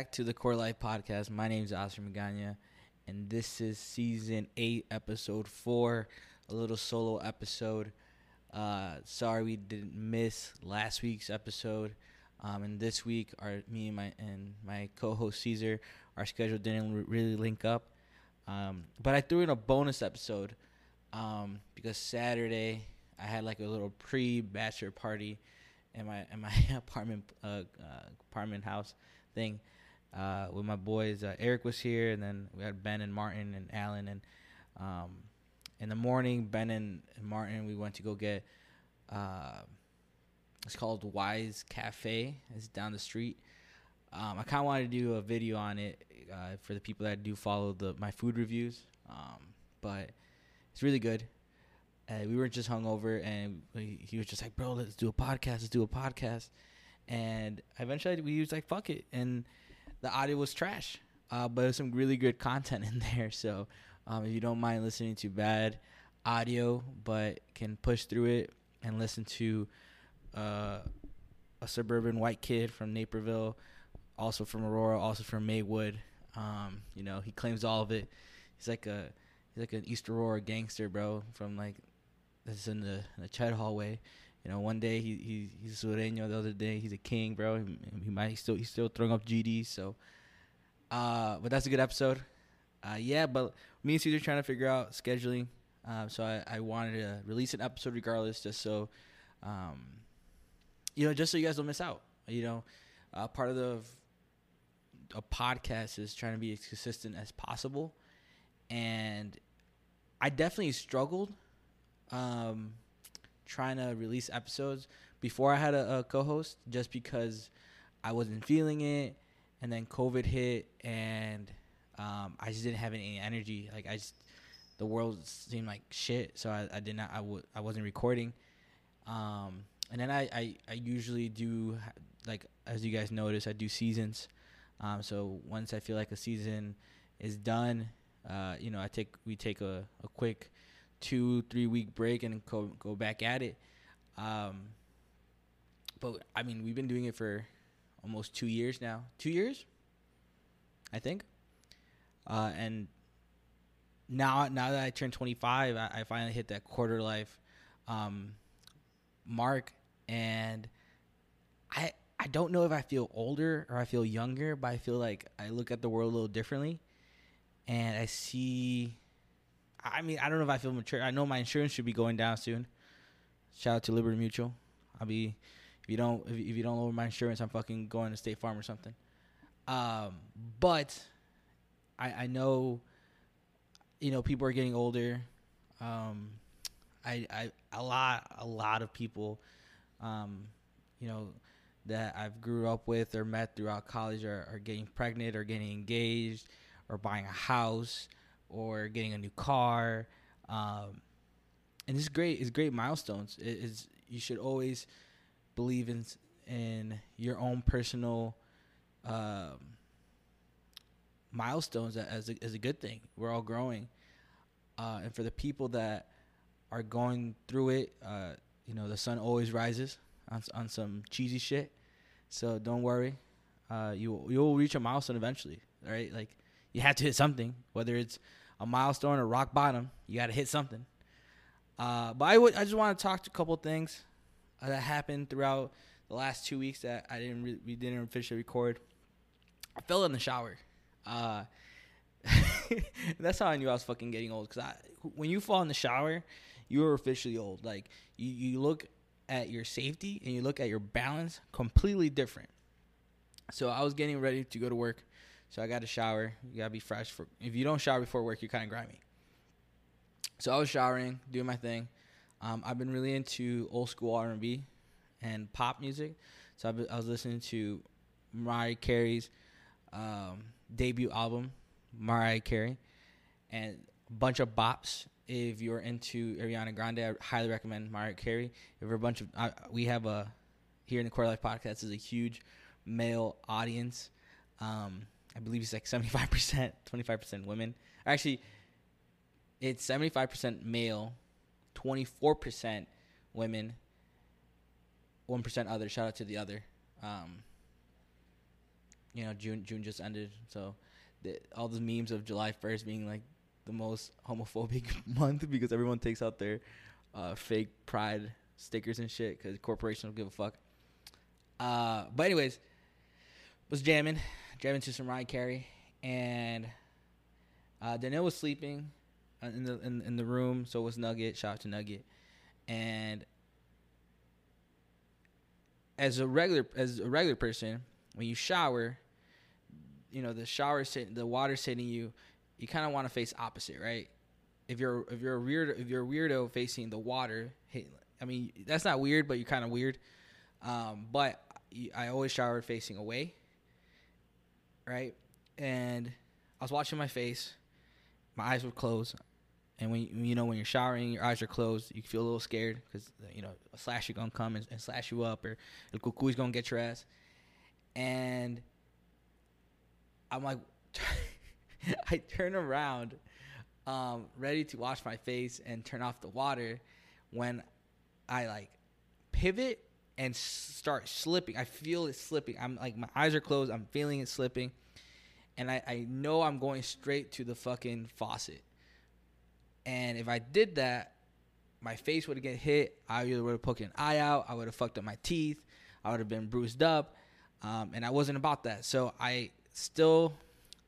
back to the Quarter Life Podcast. My name is Oscar Magana, and this is season eight, episode four, a little solo episode. Uh, sorry we didn't miss last week's episode. Um, and this week, our me and my and my co-host Caesar, our schedule didn't re- really link up. Um, but I threw in a bonus episode um, because Saturday I had like a little pre-bachelor party in my in my apartment uh, uh, apartment house thing uh, with my boys. Uh, Eric was here, and then we had Ben and Martin and Alan. And um, in the morning, Ben and, and Martin we went to go get. Uh, it's called Wise Cafe. It's down the street. Um, I kind of wanted to do a video on it uh, for the people that do follow the my food reviews. Um, but it's really good. We were just hungover, and we, he was just like, "Bro, let's do a podcast. Let's do a podcast." And eventually, we was like, "Fuck it," and the audio was trash, uh, but there's some really good content in there. So um, if you don't mind listening to bad audio, but can push through it and listen to uh, a suburban white kid from Naperville, also from Aurora, also from Maywood. Um, you know, he claims all of it. He's like a he's like an East Aurora gangster, bro, from like that's in the in the Ched hallway. You know, one day he, he he's Sureño, the other day he's a king, bro. He, he might still he's still throwing up GDs. So, uh, but that's a good episode. Uh, yeah, but me and Caesar trying to figure out scheduling. Uh, so I, I wanted to release an episode regardless, just so, um, you know, just so you guys don't miss out. You know, uh, part of the a podcast is trying to be as consistent as possible, and I definitely struggled um, trying to release episodes before I had a, a co-host, just because I wasn't feeling it, and then COVID hit, and um, I just didn't have any energy. Like I just, the world seemed like shit, so I, I did not, I w- I wasn't recording. Um, and then I, I, I usually do like as you guys notice, I do seasons. Um, so once I feel like a season is done, uh, you know, I take we take a, a quick two three week break and go go back at it. Um, but I mean, we've been doing it for almost two years now. Two years, I think. Uh, and now now that I turned 25, I, I finally hit that quarter life um, mark, and I I don't know if I feel older or I feel younger, but I feel like I look at the world a little differently, and I see. I mean, I don't know if I feel mature. I know my insurance should be going down soon. Shout out to Liberty Mutual. I'll be if you don't if you, don't lower my insurance, I'm fucking going to State Farm or something. Um, but I I know, you know, people are getting older. Um, I I a lot a lot of people, um, you know that I've grew up with or met throughout college are, are getting pregnant or getting engaged or buying a house or getting a new car. Um, and it's great. It's great milestones. It is you should always believe in in your own personal um, milestones as a, as a good thing. We're all growing, uh, and for the people that are going through it, uh, you know, the sun always rises on on some cheesy shit. So don't worry, uh, you you'll reach a milestone eventually. All right, like you have to hit something, whether it's a milestone or rock bottom. You got to hit something. Uh, but I would I just want to talk to a couple things that happened throughout the last two weeks that I didn't re- we didn't officially record. I fell in the shower. Uh, that's how I knew I was fucking getting old. Cause I, when you fall in the shower, you are officially old. Like you, you look at your safety and you look at your balance completely different. So I was getting ready to go to work. So I got to shower. You gotta be fresh for. If you don't shower before work, you're kind of grimy. So I was showering, doing my thing. Um, I've been really into old school R&B and pop music. So I was listening to Mariah Carey's um, debut album, Mariah Carey, and a bunch of bops. If you're into Ariana Grande, I highly recommend Mariah Carey. If we're a bunch of, we have a here in the Quarter Life podcast is a huge male audience. Um, I believe it's like 75%, 25% women. Actually, it's 75% male, 24% women, 1% other. Shout out to the other. Um, you know June June just ended, so the, all the memes of July first being like the most homophobic month because everyone takes out their uh, fake pride stickers and shit because corporations don't give a fuck. Uh, but anyways, was jamming, jamming to some Mariah Carey, and uh, Danielle was sleeping uh, in the in, in the room. So it was Nugget. Shout out to Nugget, and as a regular as a regular person, when you shower, you know the shower sit the water hitting you, you kind of want to face opposite, right? If you're if you're a weird if you're a weirdo facing the water, I mean that's not weird, but you're kind of weird. Um, but I always showered facing away, right? And I was watching my face, my eyes were closed, and when you know when you're showering, your eyes are closed, you feel a little scared because you know a slasher gonna come and, and slash you up, or the cuckoo's gonna get your ass. And I'm like, I turn around, um, ready to wash my face and turn off the water, when I like pivot and start slipping. I feel it slipping. I'm like my eyes are closed. I'm feeling it slipping, and I, I know I'm going straight to the fucking faucet. And if I did that, my face would have get hit. I either would have poked an eye out. I would have fucked up my teeth. I would have been bruised up, um, and I wasn't about that. So I still,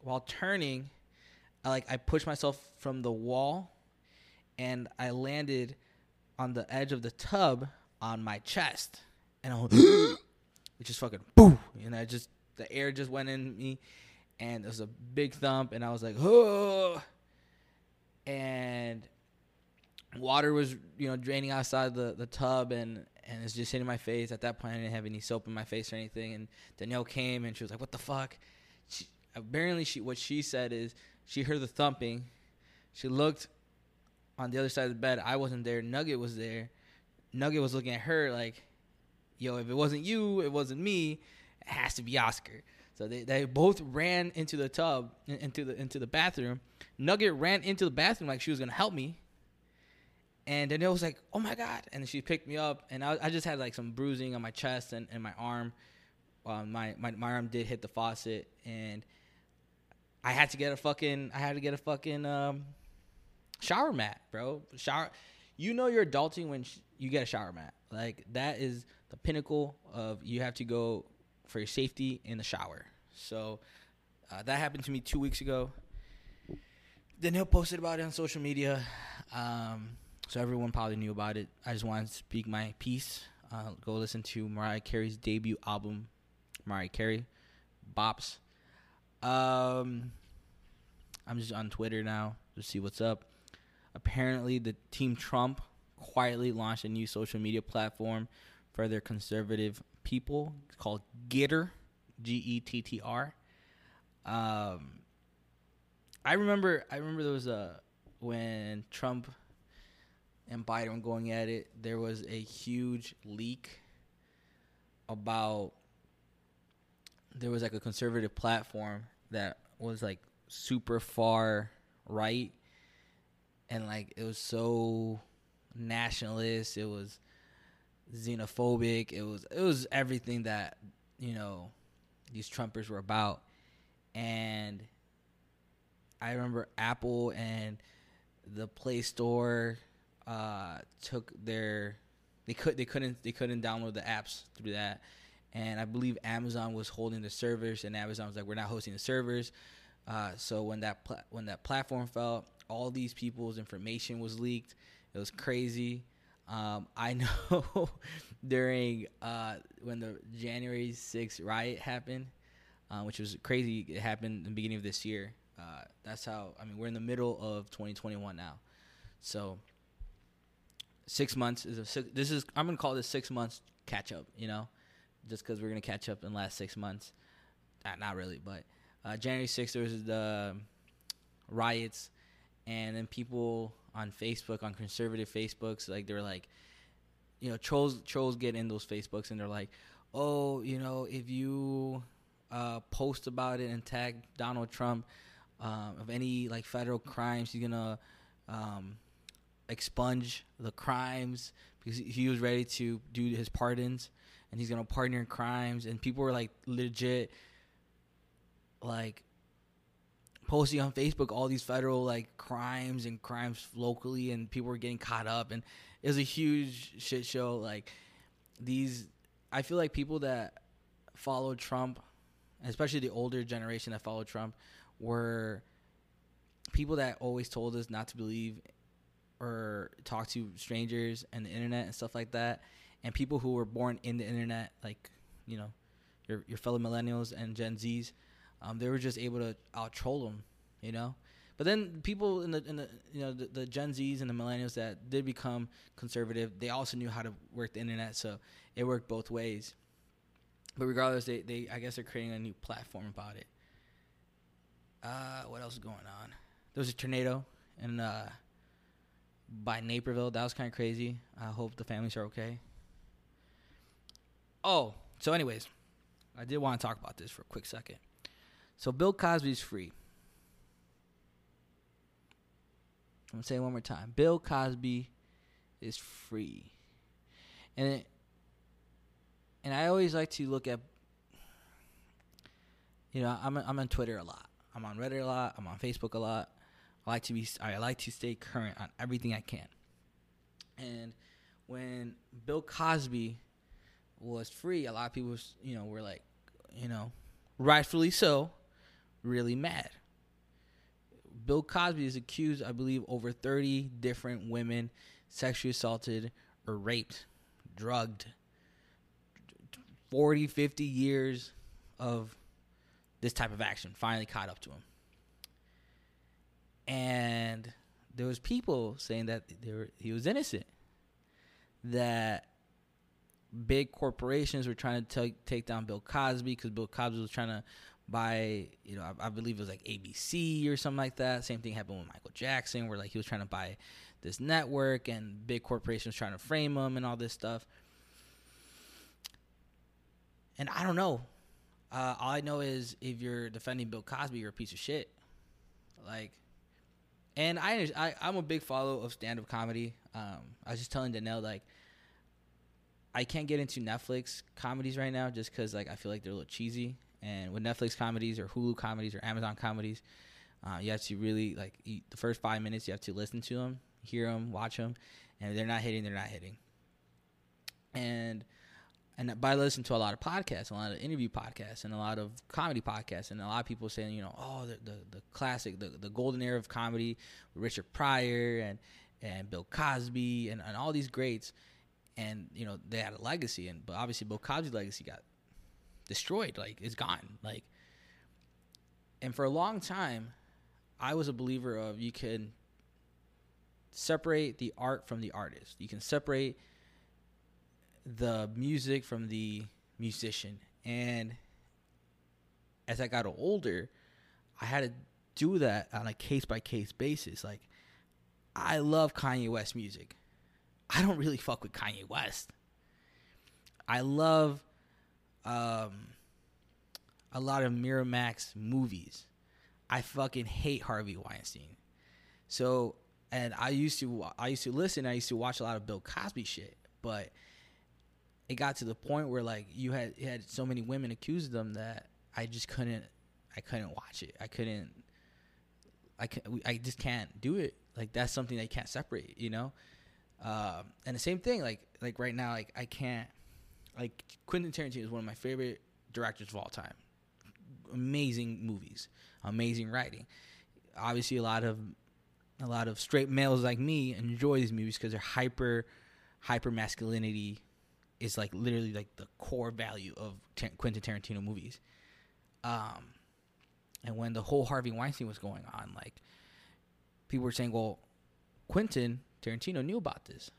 while turning, I like I pushed myself from the wall, and I landed on the edge of the tub on my chest and I was, it just fucking boom, and I just the air just went in me, and there was a big thump, and I was like, oh, and water was you know draining outside the the tub, and and it's just hitting my face. At that point, I didn't have any soap in my face or anything, and Danielle came and she was like, what the fuck? She, apparently, she what she said is she heard the thumping, she looked on the other side of the bed. I wasn't there. Nugget was there. Nugget was looking at her like, yo, if it wasn't you, it wasn't me. It has to be Oscar. So they, they both ran into the tub, into the into the bathroom. Nugget ran into the bathroom like she was gonna help me. And then it was like, oh my god! And she picked me up, and I, I just had like some bruising on my chest and, and my arm. Um, my, my my arm did hit the faucet, and I had to get a fucking I had to get a fucking um, shower mat, bro. Shower. You know you're adulting when sh- you get a shower mat. Like that is the pinnacle of you have to go for your safety in the shower. So uh, that happened to me two weeks ago. Danielle posted about it on social media, um, so everyone probably knew about it. I just wanted to speak my piece. Uh, go listen to Mariah Carey's debut album, Mariah Carey, Bops. Um, I'm just on Twitter now to see what's up. Apparently, the Team Trump quietly launched a new social media platform for their conservative people. It's called Gettr, G E T T R. Um, I remember, I remember there was a when Trump and Biden going at it. There was a huge leak about there was like a conservative platform that was like super far right and like it was so nationalist it was xenophobic. It was it was everything that you know these Trumpers were about, and I remember Apple and the Play Store uh, took their they could they couldn't they couldn't download the apps through that, and I believe Amazon was holding the servers, and Amazon was like, we're not hosting the servers. Uh, so when that when that platform fell, all these people's information was leaked. It was crazy. Um, I know during uh, when the January 6th riot happened, uh, which was crazy, it happened in the beginning of this year. Uh, that's how, I mean, we're in the middle of 2021 now. So, six months is a six, this is, I'm to call this six months catch up, you know, just because we're to catch up in the last six months. Uh, not really, but uh, January 6th, there was the riots, and then people on Facebook, on conservative Facebooks, like they're like, you know, trolls trolls get in those Facebooks and they're like, oh, you know, if you uh, post about it and tag Donald Trump um, of any like federal crimes, he's gonna um, expunge the crimes because he was ready to do his pardons and he's gonna pardon your crimes. And people were like legit like posting on Facebook all these federal like crimes and crimes locally, and people were getting caught up, and it was a huge shit show. Like these, I feel like people that followed Trump, especially the older generation that followed Trump, were people that always told us not to believe or talk to strangers and the internet and stuff like that, and people who were born in the internet, like you know, your your fellow millennials and Gen Zs, um, they were just able to out troll them, you know. But then people in the in the you know the, the Gen Zs and the millennials that did become conservative, they also knew how to work the internet, so it worked both ways. But regardless, they, they I guess they're creating a new platform about it. Uh, what else is going on? There was a tornado in uh, by Naperville. That was kind of crazy. I hope the families are okay. Oh, so anyways, I did want to talk about this for a quick second. So Bill Cosby's free. I'm gonna say it one more time. Bill Cosby is free, and it, and I always like to look at. You know, I'm I'm on Twitter a lot. I'm on Reddit a lot. I'm on Facebook a lot. I like to be. I like to stay current on everything I can. And when Bill Cosby was free, a lot of people, you know, were like, you know, rightfully so, really mad. Bill Cosby is accused, I believe, over 30 different women sexually assaulted or raped, drugged. 40, 50 years of this type of action finally caught up to him. And there was people saying that were, he was innocent. That big corporations were trying to take take down Bill Cosby because Bill Cosby was trying to buy, you know, I, I, believe it was like ABC or something like that. Same thing happened with Michael Jackson, where like he was trying to buy this network and big corporations trying to frame him and all this stuff. And I don't know. Uh, all I know is if you're defending Bill Cosby, you're a piece of shit. Like, and I, I I'm a big follower of stand up comedy. Um, I was just telling Danielle like I can't get into Netflix comedies right now just because like I feel like they're a little cheesy. And with Netflix comedies or Hulu comedies or Amazon comedies, uh, you have to really like you, the first five minutes you have to listen to them, hear them, watch them, and if they're not hitting, they're not hitting. And and by listening to a lot of podcasts, a lot of interview podcasts, and a lot of comedy podcasts, and a lot of people saying, you know, oh, the the, the classic, the, the golden era of comedy, Richard Pryor and and Bill Cosby and, and all these greats and you know they had a legacy, and but obviously Bill Cosby's legacy got destroyed, like it's gone, like. And for a long time, I was a believer of you can separate the art from the artist. You can separate the music from the musician. And as I got older, I had to do that on a case by case basis. Like, I love Kanye West music. I don't really fuck with Kanye West. I love um, a lot of Miramax movies. I fucking hate Harvey Weinstein. So, and I used to I used to listen. I used to watch a lot of Bill Cosby shit, but it got to the point where like you had you had so many women accuse them that I just couldn't I couldn't watch it. I couldn't. I can, I just can't do it. Like that's something that you can't separate. You know. Um, and the same thing, like like right now, like I can't. Like Quentin Tarantino is one of my favorite directors of all time. Amazing movies, amazing writing. Obviously, a lot of a lot of straight males like me enjoy these movies because they're hyper hyper masculinity is like literally like the core value of T- Quentin Tarantino movies. Um, and when the whole Harvey Weinstein was going on, like people were saying, "Well, Quentin Tarantino knew about this.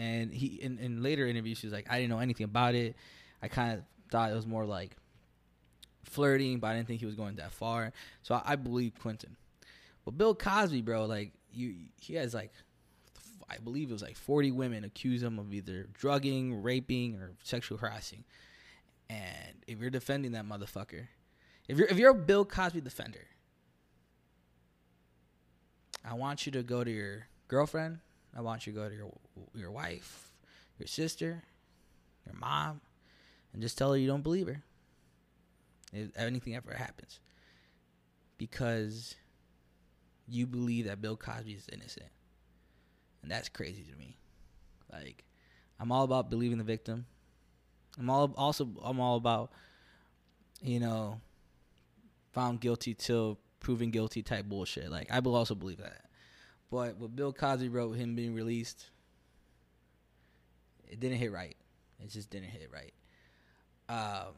And he in, in later interviews he's like, I didn't know anything about it. I kind of thought it was more like flirting, but I didn't think he was going that far. So I, I believe Quentin. But Bill Cosby, bro, like you, he has like, I believe it was like 40 women accuse him of either drugging, raping, or sexual harassing. And if you're defending that motherfucker, if you're if you're a Bill Cosby defender, I want you to go to your girlfriend, I want you to go to your your wife, your sister, your mom, and just tell her you don't believe her. if anything ever happens, because you believe that Bill Cosby is innocent, and that's crazy to me. Like, I'm all about believing the victim. I'm all also I'm all about, you know, found guilty till proven guilty type bullshit. Like I will also believe that. But what Bill Cosby wrote, him being released, it didn't hit right. It just didn't hit right. Um,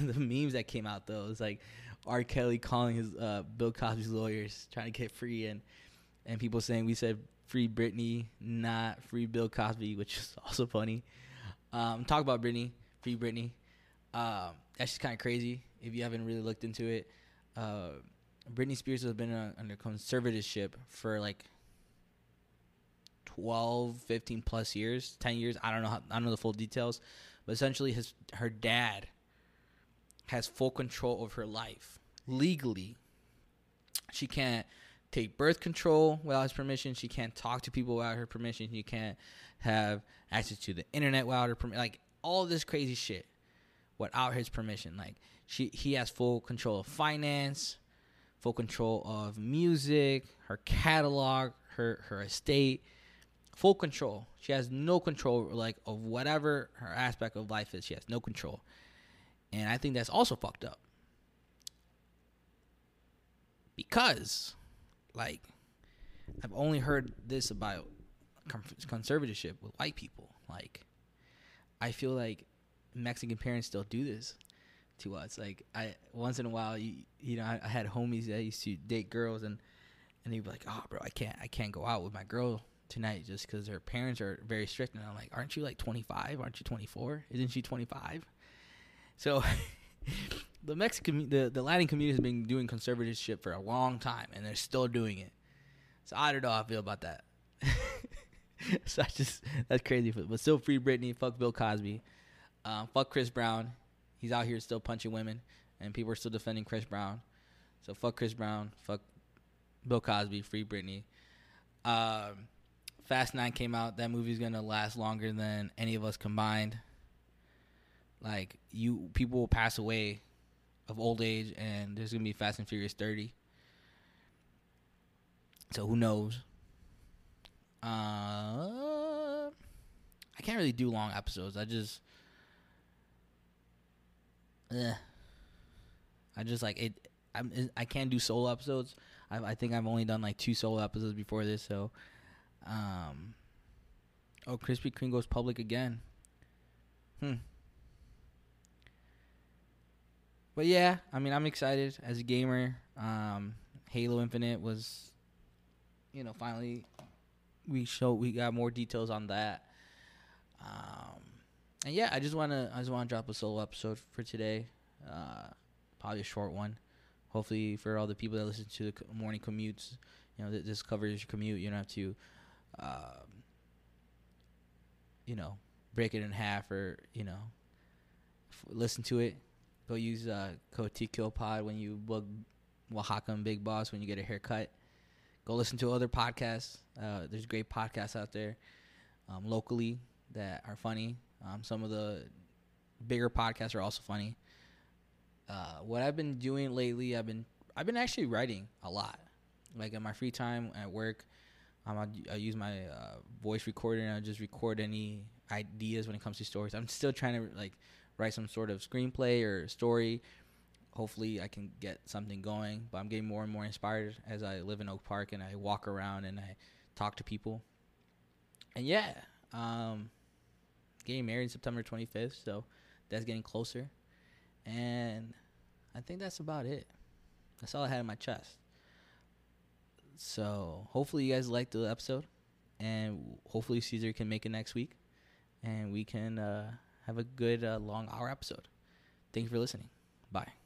the memes that came out though was like R. Kelly calling his uh, Bill Cosby's lawyers trying to get free, and and people saying we said free Britney, not free Bill Cosby, which is also funny. Um, talk about Britney, free Britney. Um, that's just kind of crazy if you haven't really looked into it. Uh, Britney Spears has been uh, under conservatorship for like 12, 15 plus years, 10 years. I don't know. How, I don't know the full details, but essentially, his her dad has full control of her life legally. She can't take birth control without his permission. She can't talk to people without her permission. You can't have access to the internet without her permission. Like all this crazy shit without his permission. Like she, he has full control of finance, full control of music, her catalog, her her estate, full control. She has no control like of whatever her aspect of life is. She has no control. And I think that's also fucked up. Because, like, I've only heard this about conservatorship with white people. Like, I feel like Mexican parents still do this to us. Like, I once in a while, you, you know, I, I had homies that used to date girls, and and they'd be like, "Oh, bro, I can't, I can't go out with my girl tonight just because her parents are very strict." And I'm like, "Aren't you like 25? Aren't you 24? Isn't she 25?" So the Mexican, the, the Latin community has been doing conservatorship for a long time, and they're still doing it. So I don't know how I feel about that. so I just that's crazy, but still free Britney. Fuck Bill Cosby. Um, fuck Chris Brown. He's out here still punching women, and people are still defending Chris Brown. So fuck Chris Brown. Fuck Bill Cosby. Free Britney. Um, Fast Nine came out. That movie's gonna last longer than any of us combined. Like you, people will pass away of old age, and there's gonna be Fast and Furious 30. So who knows? Uh, I can't really do long episodes. I just, eh. I just like it. I'm, I can't do solo episodes. I, I think I've only done like two solo episodes before this. So, um, oh, Krispy Kreme goes public again. Hmm. But yeah, I mean, I'm excited as a gamer. Um, Halo Infinite was, you know, finally we show we got more details on that. Um, and yeah, I just wanna I just wanna drop a solo episode for today. Uh, probably a short one. Hopefully for all the people that listen to the morning commutes, you know, this covers your commute. You don't have to, um, you know, break it in half or you know, f- listen to it Go use uh, code TQLPOD when you book Oaxaca and Big Boss when you get a haircut. Go listen to other podcasts. Uh, there's great podcasts out there um, locally that are funny. Um, some of the bigger podcasts are also funny. Uh, what I've been doing lately, I've been I've been actually writing a lot. Like in my free time at work, um, I, I use my uh, voice recorder and I just record any ideas when it comes to stories. I'm still trying to like write some sort of screenplay or story. Hopefully, I can get something going. But I'm getting more and more inspired as I live in Oak Park and I walk around and I talk to people. And yeah, um, getting married September 25th, so that's getting closer. And I think that's about it. That's all I had in my chest. So hopefully you guys liked the episode, and hopefully Caesar can make it next week, and we can uh, have a good uh, long hour episode. Thank you for listening. Bye.